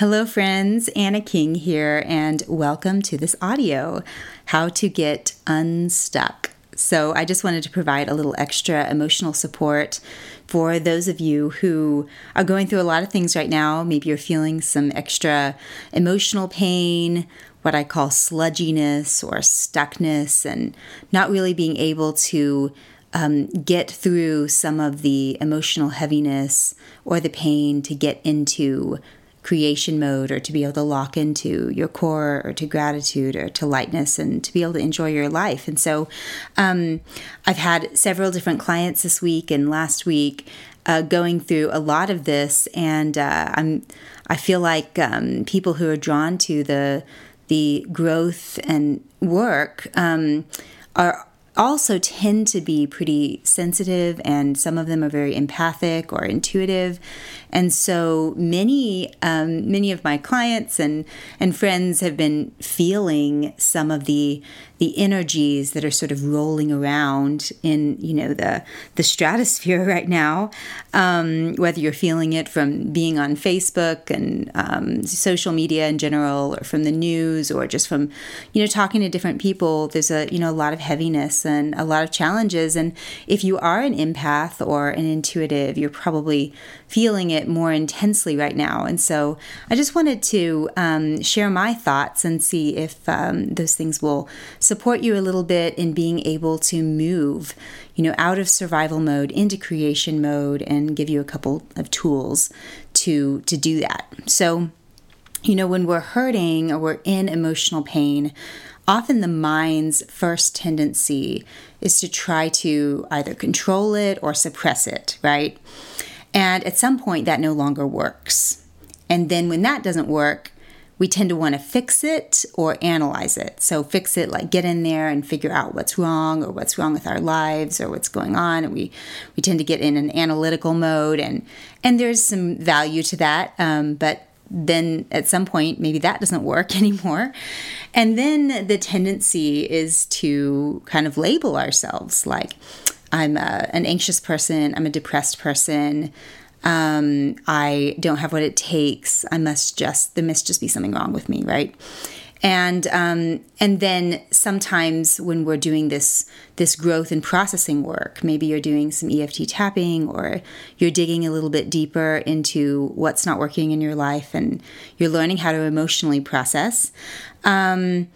Hello, friends. Anna King here, and welcome to this audio How to Get Unstuck. So, I just wanted to provide a little extra emotional support for those of you who are going through a lot of things right now. Maybe you're feeling some extra emotional pain, what I call sludginess or stuckness, and not really being able to um, get through some of the emotional heaviness or the pain to get into creation mode or to be able to lock into your core or to gratitude or to lightness and to be able to enjoy your life. And so um, I've had several different clients this week and last week uh, going through a lot of this, and uh, I'm I feel like um, people who are drawn to the the growth and work um, are also tend to be pretty sensitive and some of them are very empathic or intuitive. And so many um, many of my clients and and friends have been feeling some of the the energies that are sort of rolling around in you know the the stratosphere right now um, whether you're feeling it from being on Facebook and um, social media in general or from the news or just from you know talking to different people there's a you know a lot of heaviness and a lot of challenges. And if you are an empath or an intuitive you're probably feeling it more intensely right now. And so I just wanted to um, share my thoughts and see if um, those things will support you a little bit in being able to move, you know, out of survival mode into creation mode and give you a couple of tools to to do that. So, you know, when we're hurting or we're in emotional pain, often the mind's first tendency is to try to either control it or suppress it, right? And at some point that no longer works. And then when that doesn't work, we tend to want to fix it or analyze it. So, fix it like get in there and figure out what's wrong or what's wrong with our lives or what's going on. And we, we tend to get in an analytical mode, and, and there's some value to that. Um, but then at some point, maybe that doesn't work anymore. And then the tendency is to kind of label ourselves like, I'm a, an anxious person, I'm a depressed person, um, I don't have what it takes. I must just there must just be something wrong with me, right? And um, and then sometimes when we're doing this this growth and processing work, maybe you're doing some EFT tapping or you're digging a little bit deeper into what's not working in your life, and you're learning how to emotionally process. Um,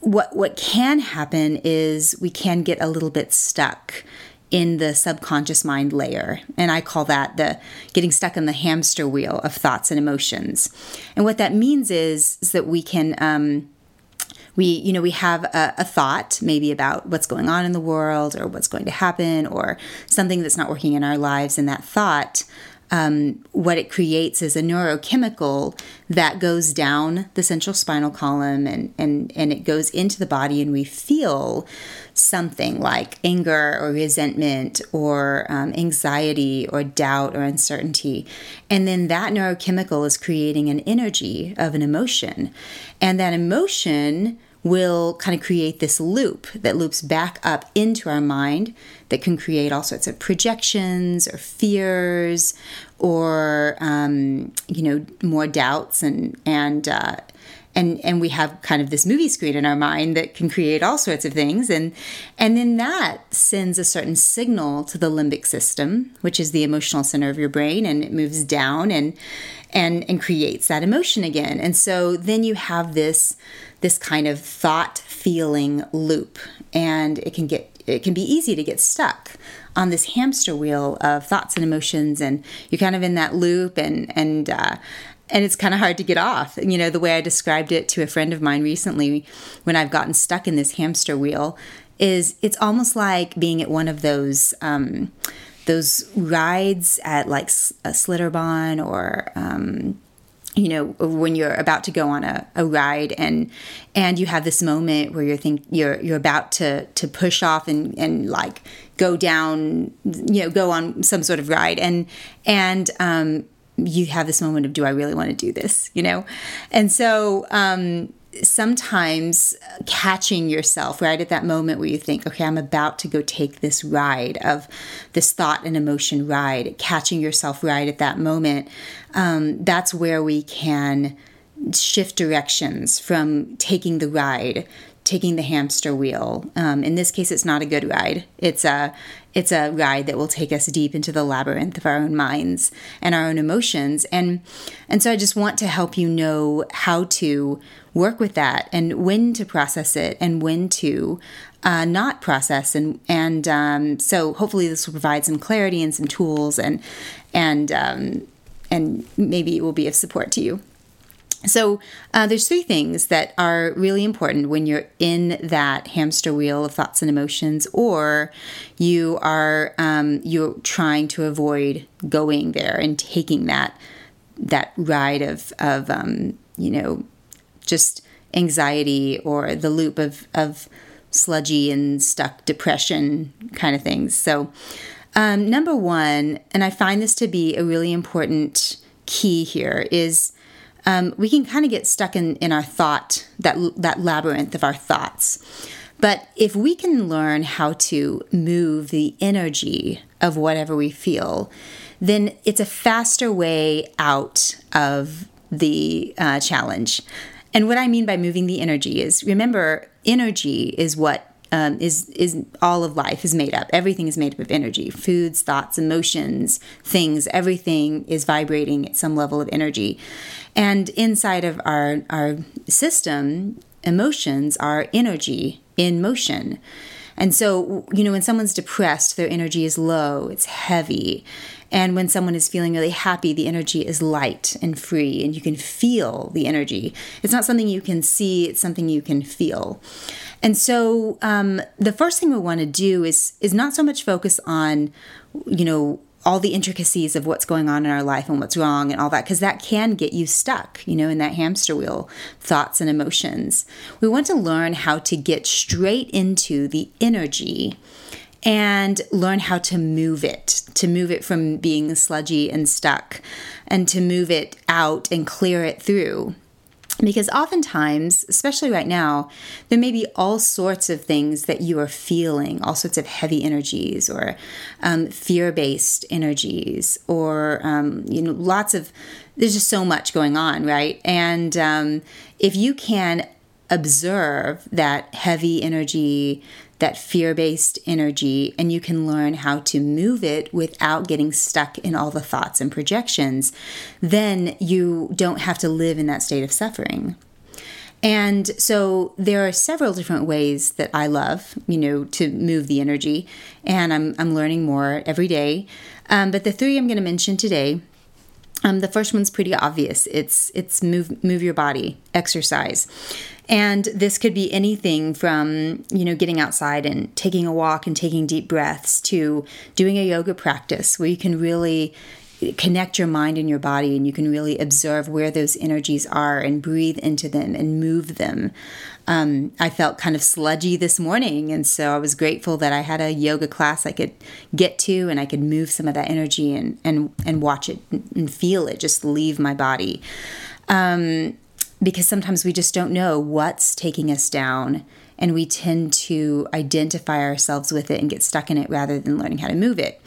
what what can happen is we can get a little bit stuck in the subconscious mind layer. And I call that the getting stuck in the hamster wheel of thoughts and emotions. And what that means is, is that we can, um, we, you know, we have a, a, thought maybe about what's going on in the world or what's going to happen or something that's not working in our lives. And that thought um, what it creates is a neurochemical that goes down the central spinal column and, and, and it goes into the body, and we feel something like anger or resentment or um, anxiety or doubt or uncertainty. And then that neurochemical is creating an energy of an emotion. And that emotion will kind of create this loop that loops back up into our mind that can create all sorts of projections or fears or um, you know more doubts and and uh, and and we have kind of this movie screen in our mind that can create all sorts of things. And and then that sends a certain signal to the limbic system which is the emotional center of your brain and it moves down and and and creates that emotion again. And so then you have this this kind of thought feeling loop and it can get it can be easy to get stuck on this hamster wheel of thoughts and emotions and you're kind of in that loop and and uh, and it's kind of hard to get off. You know, the way I described it to a friend of mine recently when I've gotten stuck in this hamster wheel is it's almost like being at one of those um, those rides at like a Schlitterbahn or um, you know when you're about to go on a, a ride and and you have this moment where you're think you're you're about to to push off and and like go down you know go on some sort of ride. And and um you have this moment of do i really want to do this? you know? And so um sometimes catching yourself right at that moment where you think, okay, I'm about to go take this ride of this thought and emotion ride, catching yourself right at that moment, um, that's where we can shift directions from taking the ride taking the hamster wheel. Um, in this case, it's not a good ride. It's a it's a ride that will take us deep into the labyrinth of our own minds and our own emotions. And and so I just want to help you know how to work with that and when to process it and when to uh, not process. And and um, so hopefully this will provide some clarity and some tools and and um, and maybe it will be of support to you. So uh, there's three things that are really important when you're in that hamster wheel of thoughts and emotions, or you are um, you're trying to avoid going there and taking that that ride of of um, you know just anxiety or the loop of of sludgy and stuck depression kind of things. So um, number one, and I find this to be a really important key here is um, we can kind of get stuck in, in our thought, that, that labyrinth of our thoughts. But if we can learn how to move the energy of whatever we feel, then it's a faster way out of the uh, challenge. And what I mean by moving the energy is remember, energy is what um, is is all of life is made up. Everything is made up of energy. Foods, thoughts, emotions, things. Everything is vibrating at some level of energy, and inside of our our system, emotions are energy in motion. And so, you know, when someone's depressed, their energy is low, it's heavy. And when someone is feeling really happy, the energy is light and free, and you can feel the energy. It's not something you can see, it's something you can feel. And so, um, the first thing we want to do is is not so much focus on, you know, all the intricacies of what's going on in our life and what's wrong and all that, because that can get you stuck, you know, in that hamster wheel, thoughts and emotions. We want to learn how to get straight into the energy and learn how to move it, to move it from being sludgy and stuck, and to move it out and clear it through. Because oftentimes, especially right now, there may be all sorts of things that you are feeling, all sorts of heavy energies or um, fear based energies, or, um, you know, lots of, there's just so much going on, right? And um, if you can observe that heavy energy, that fear based energy, and you can learn how to move it without getting stuck in all the thoughts and projections, then you don't have to live in that state of suffering. And so there are several different ways that I love, you know, to move the energy, and I'm, I'm learning more every day. Um, but the three I'm going to mention today um, the first one's pretty obvious. It's it's move move your body, exercise. And this could be anything from, you know, getting outside and taking a walk and taking deep breaths to doing a yoga practice where you can really connect your mind and your body and you can really observe where those energies are and breathe into them and move them. Um, I felt kind of sludgy this morning, and so I was grateful that I had a yoga class I could get to and I could move some of that energy and and and watch it and feel it just leave my body. Um, because sometimes we just don't know what's taking us down and we tend to identify ourselves with it and get stuck in it rather than learning how to move it.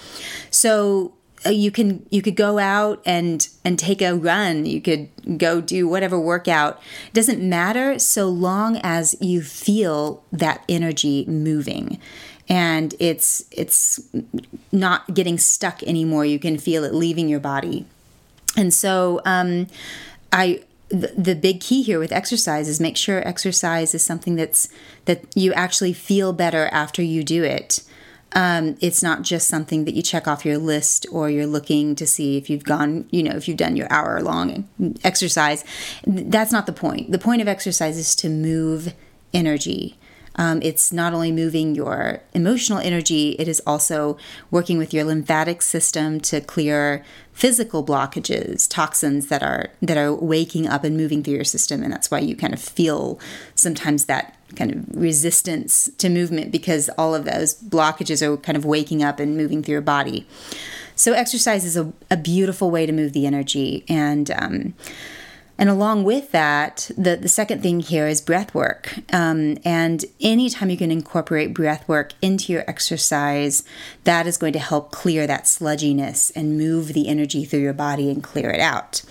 So you can you could go out and and take a run. You could go do whatever workout. It doesn't matter so long as you feel that energy moving. And it's it's not getting stuck anymore. You can feel it leaving your body. And so um, i the, the big key here with exercise is make sure exercise is something that's that you actually feel better after you do it um, it's not just something that you check off your list or you're looking to see if you've gone, you know, if you've done your hour long exercise. That's not the point. The point of exercise is to move energy. Um, it's not only moving your emotional energy, it is also working with your lymphatic system to clear physical blockages, toxins that are that are waking up and moving through your system, and that's why you kind of feel sometimes that kind of resistance to movement because all of those blockages are kind of waking up and moving through your body. So exercise is a, a beautiful way to move the energy and. Um, And along with that, the, the second thing here is breath work. Um, and anytime you can incorporate breath work into your exercise, that is going to help clear that sludginess and move the energy through your body and clear it out.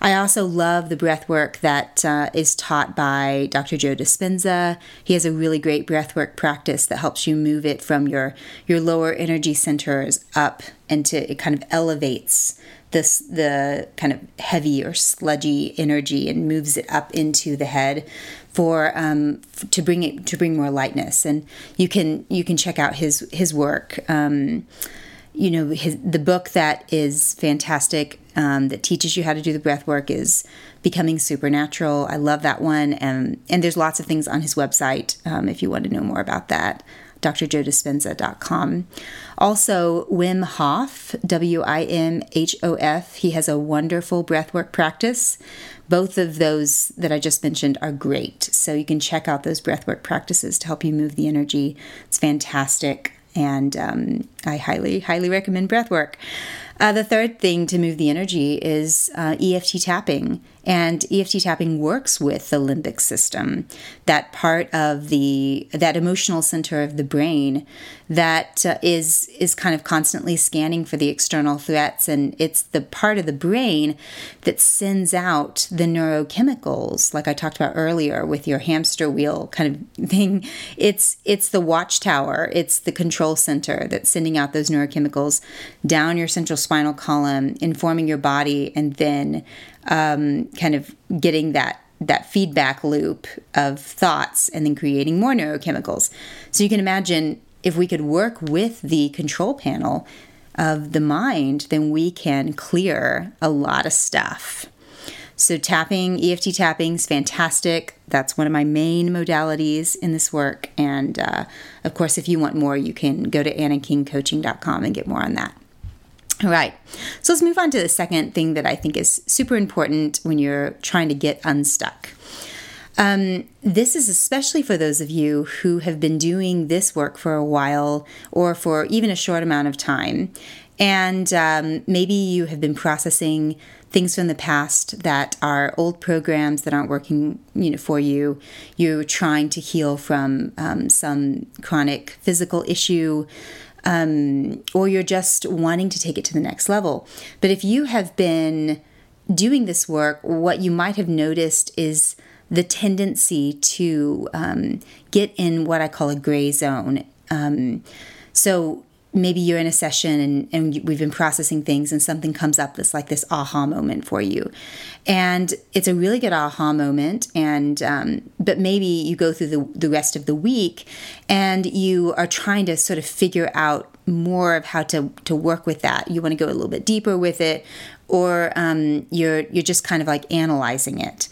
I also love the breath work that uh, is taught by Dr. Joe Dispenza. He has a really great breath work practice that helps you move it from your, your lower energy centers up into it kind of elevates this the kind of heavy or sludgy energy and moves it up into the head for um, to bring it to bring more lightness. And you can you can check out his his work. Um, you know his, the book that is fantastic um, that teaches you how to do the breath work is becoming supernatural. I love that one. And and there's lots of things on his website um, if you want to know more about that drjoedispenza.com. Also, Wim Hof, W I M H O F, he has a wonderful breathwork practice. Both of those that I just mentioned are great. So you can check out those breathwork practices to help you move the energy. It's fantastic. And um, I highly, highly recommend breathwork. Uh, the third thing to move the energy is uh, EFT tapping. And EFT tapping works with the limbic system, that part of the that emotional center of the brain that uh, is is kind of constantly scanning for the external threats, and it's the part of the brain that sends out the neurochemicals, like I talked about earlier with your hamster wheel kind of thing. It's it's the watchtower, it's the control center that's sending out those neurochemicals down your central spinal column, informing your body, and then um, kind of getting that that feedback loop of thoughts and then creating more neurochemicals. So you can imagine if we could work with the control panel of the mind, then we can clear a lot of stuff. So tapping, EFT tapping is fantastic. That's one of my main modalities in this work. And uh, of course, if you want more, you can go to annakingcoaching.com and get more on that. All right, so let's move on to the second thing that I think is super important when you're trying to get unstuck. Um, this is especially for those of you who have been doing this work for a while or for even a short amount of time. And um, maybe you have been processing things from the past that are old programs that aren't working you know, for you. You're trying to heal from um, some chronic physical issue um, or you're just wanting to take it to the next level. But if you have been doing this work, what you might have noticed is the tendency to um, get in what I call a gray zone. Um, so maybe you're in a session and, and we've been processing things and something comes up that's like this aha moment for you. And it's a really good aha moment and um, but maybe you go through the, the rest of the week and you are trying to sort of figure out more of how to, to work with that. You want to go a little bit deeper with it or um, you're you're just kind of like analyzing it.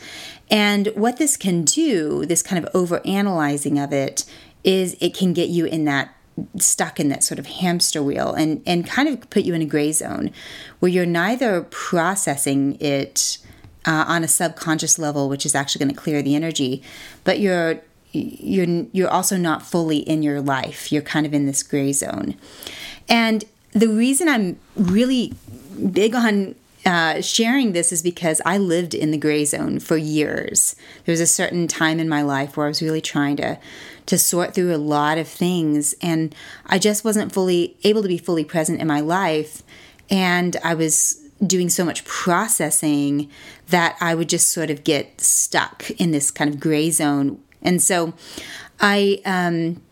And what this can do this kind of over analyzing of it is it can get you in that stuck in that sort of hamster wheel and, and kind of put you in a gray zone where you're neither processing it uh, on a subconscious level, which is actually going to clear the energy, but you're you're you're also not fully in your life. You're kind of in this gray zone, and the reason I'm really big on uh, sharing this is because I lived in the gray zone for years. There was a certain time in my life where I was really trying to to sort through a lot of things, and I just wasn't fully able to be fully present in my life, and I was doing so much processing that I would just sort of get stuck in this kind of gray zone, and so I um,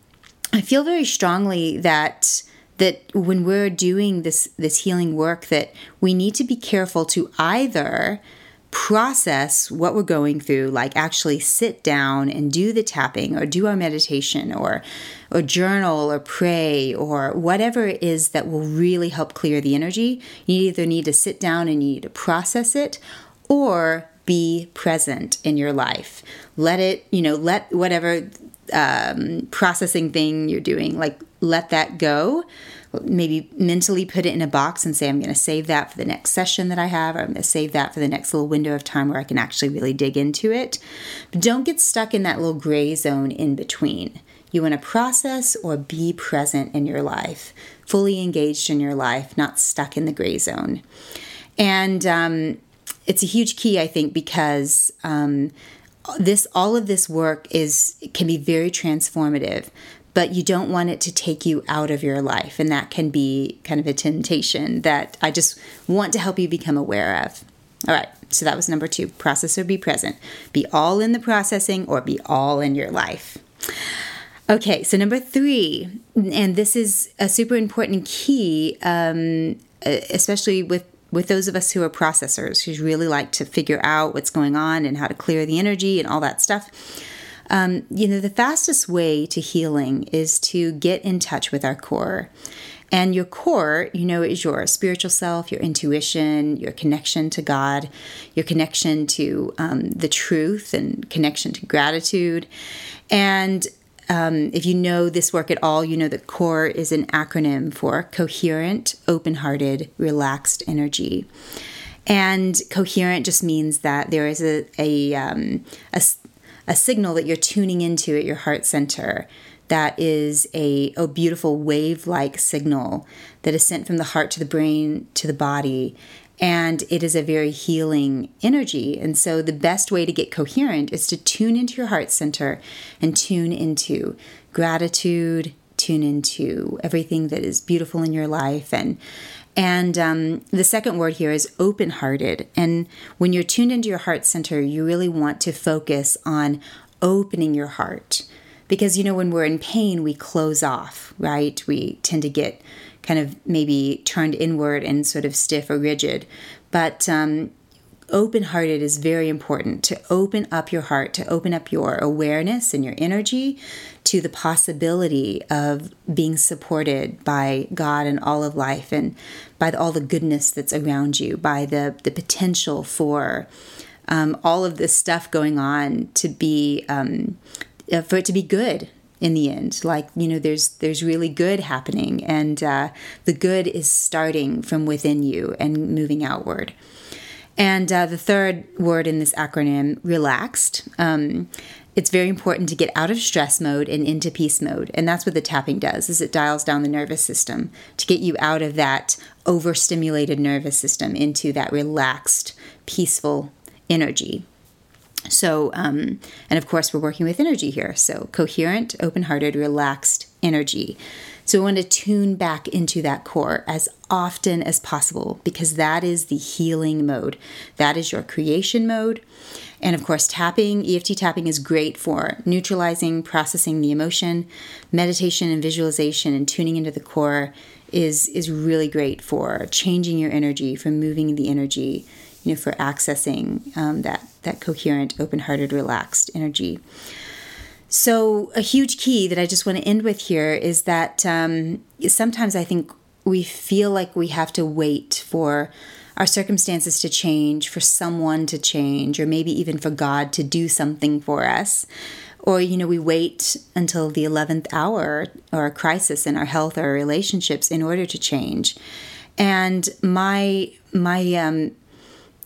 I feel very strongly that that when we're doing this this healing work that we need to be careful to either process what we're going through like actually sit down and do the tapping or do our meditation or or journal or pray or whatever it is that will really help clear the energy you either need to sit down and you need to process it or be present in your life. Let it you know let whatever um, processing thing you're doing like let that go. Maybe mentally put it in a box and say, I'm going to save that for the next session that I have, or I'm going to save that for the next little window of time where I can actually really dig into it. But don't get stuck in that little gray zone in between. You want to process or be present in your life, fully engaged in your life, not stuck in the gray zone. And um, it's a huge key, I think, because um, this all of this work is can be very transformative but you don't want it to take you out of your life. And that can be kind of a temptation that i just want to help you become aware of. All right so that was number two process or be present. Be all in the processing or be all in your life. Okay so number three and this is a super important key um, especially with with those of us who are processors, who really like to figure out what's going on and how to clear the energy and all that stuff, um, you know, the fastest way to healing is to get in touch with our core. And your core, you know, is your spiritual self, your intuition, your connection to God, your connection to um, the truth, and connection to gratitude. And um, if you know this work at all, you know that CORE is an acronym for coherent, open hearted, relaxed energy. And coherent just means that there is a, a, um, a, a signal that you're tuning into at your heart center that is a, a beautiful wave like signal that is sent from the heart to the brain to the body and it is a very healing energy. And so, the best way to get coherent is to tune into your heart center and tune into gratitude, tune into everything that is beautiful in your life. And and um, the second word here is open hearted. And when you're tuned into your heart center, you really want to focus on opening your heart. Because, you know, when we're in pain, we close off, right? We tend to get kind of maybe turned inward and sort of stiff or rigid. But um, open hearted is very important to open up your heart, to open up your awareness and your energy to the possibility of being supported by God and all of life and by all the goodness that's around you, by the, the potential for um, all of this stuff going on to be, um, for it to be good in the end. Like you know there's there's really good happening and uh, the good is starting from within you and moving outward. And uh, the third word in this acronym relaxed um, it's very important to get out of stress mode and into peace mode and that's what the tapping does is it dials down the nervous system to get you out of that overstimulated nervous system into that relaxed peaceful energy so, um, and of course, we're working with energy here. So, coherent, open hearted, relaxed energy. So, we want to tune back into that core as often as possible because that is the healing mode. That is your creation mode. And of course, tapping, EFT tapping is great for neutralizing, processing the emotion. Meditation and visualization and tuning into the core is, is really great for changing your energy, for moving the energy you know, for accessing um, that that coherent, open-hearted, relaxed energy. So, a huge key that I just want to end with here is that um, sometimes I think we feel like we have to wait for our circumstances to change, for someone to change, or maybe even for God to do something for us. Or, you know, we wait until the 11th hour or a crisis in our health or our relationships in order to change. And my, my, um,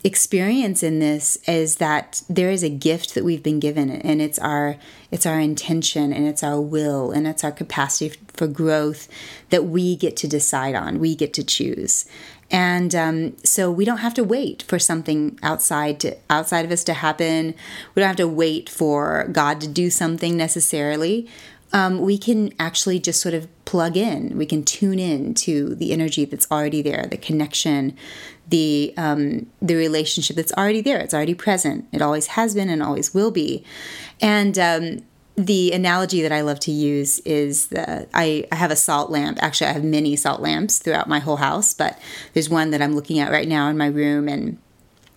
experience in this is that there is a gift that we've been given and it's our it's our intention and it's our will and it's our capacity for growth that we get to decide on we get to choose. And um, so we don't have to wait for something outside to outside of us to happen. We don't have to wait for god to do something necessarily. Um, we can actually just sort of plug in. We can tune in to the energy that's already there, the connection, the um, the relationship that's already there. It's already present. It always has been and always will be. And um, the analogy that I love to use is that I, I have a salt lamp. Actually, I have many salt lamps throughout my whole house, but there's one that I'm looking at right now in my room. And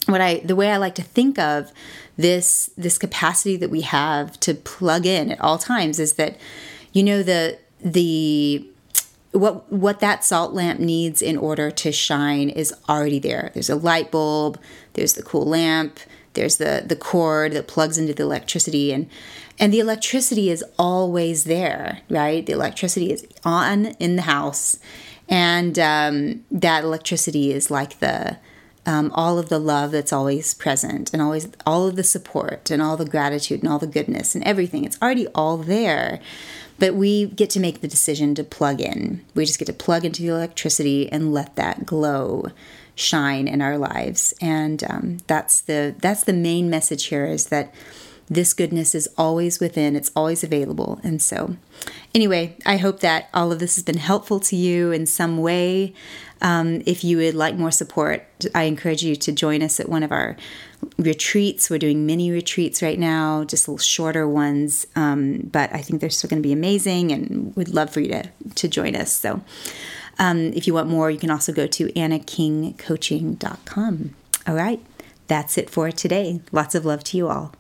what I the way I like to think of this this capacity that we have to plug in at all times is that you know the the what what that salt lamp needs in order to shine is already there. There's a light bulb, there's the cool lamp, there's the the cord that plugs into the electricity and and the electricity is always there, right? The electricity is on in the house, and um, that electricity is like the um, all of the love that's always present and always all of the support and all the gratitude and all the goodness and everything. It's already all there. But we get to make the decision to plug in. We just get to plug into the electricity and let that glow shine in our lives. And um, that's the that's the main message here is that this goodness is always within, it's always available. And so, anyway, I hope that all of this has been helpful to you in some way. Um, if you would like more support, I encourage you to join us at one of our retreats. We're doing mini retreats right now, just little shorter ones, um, but I think they're still going to be amazing and would love for you to, to join us. So, um, if you want more, you can also go to annakingcoaching.com. All right, that's it for today. Lots of love to you all.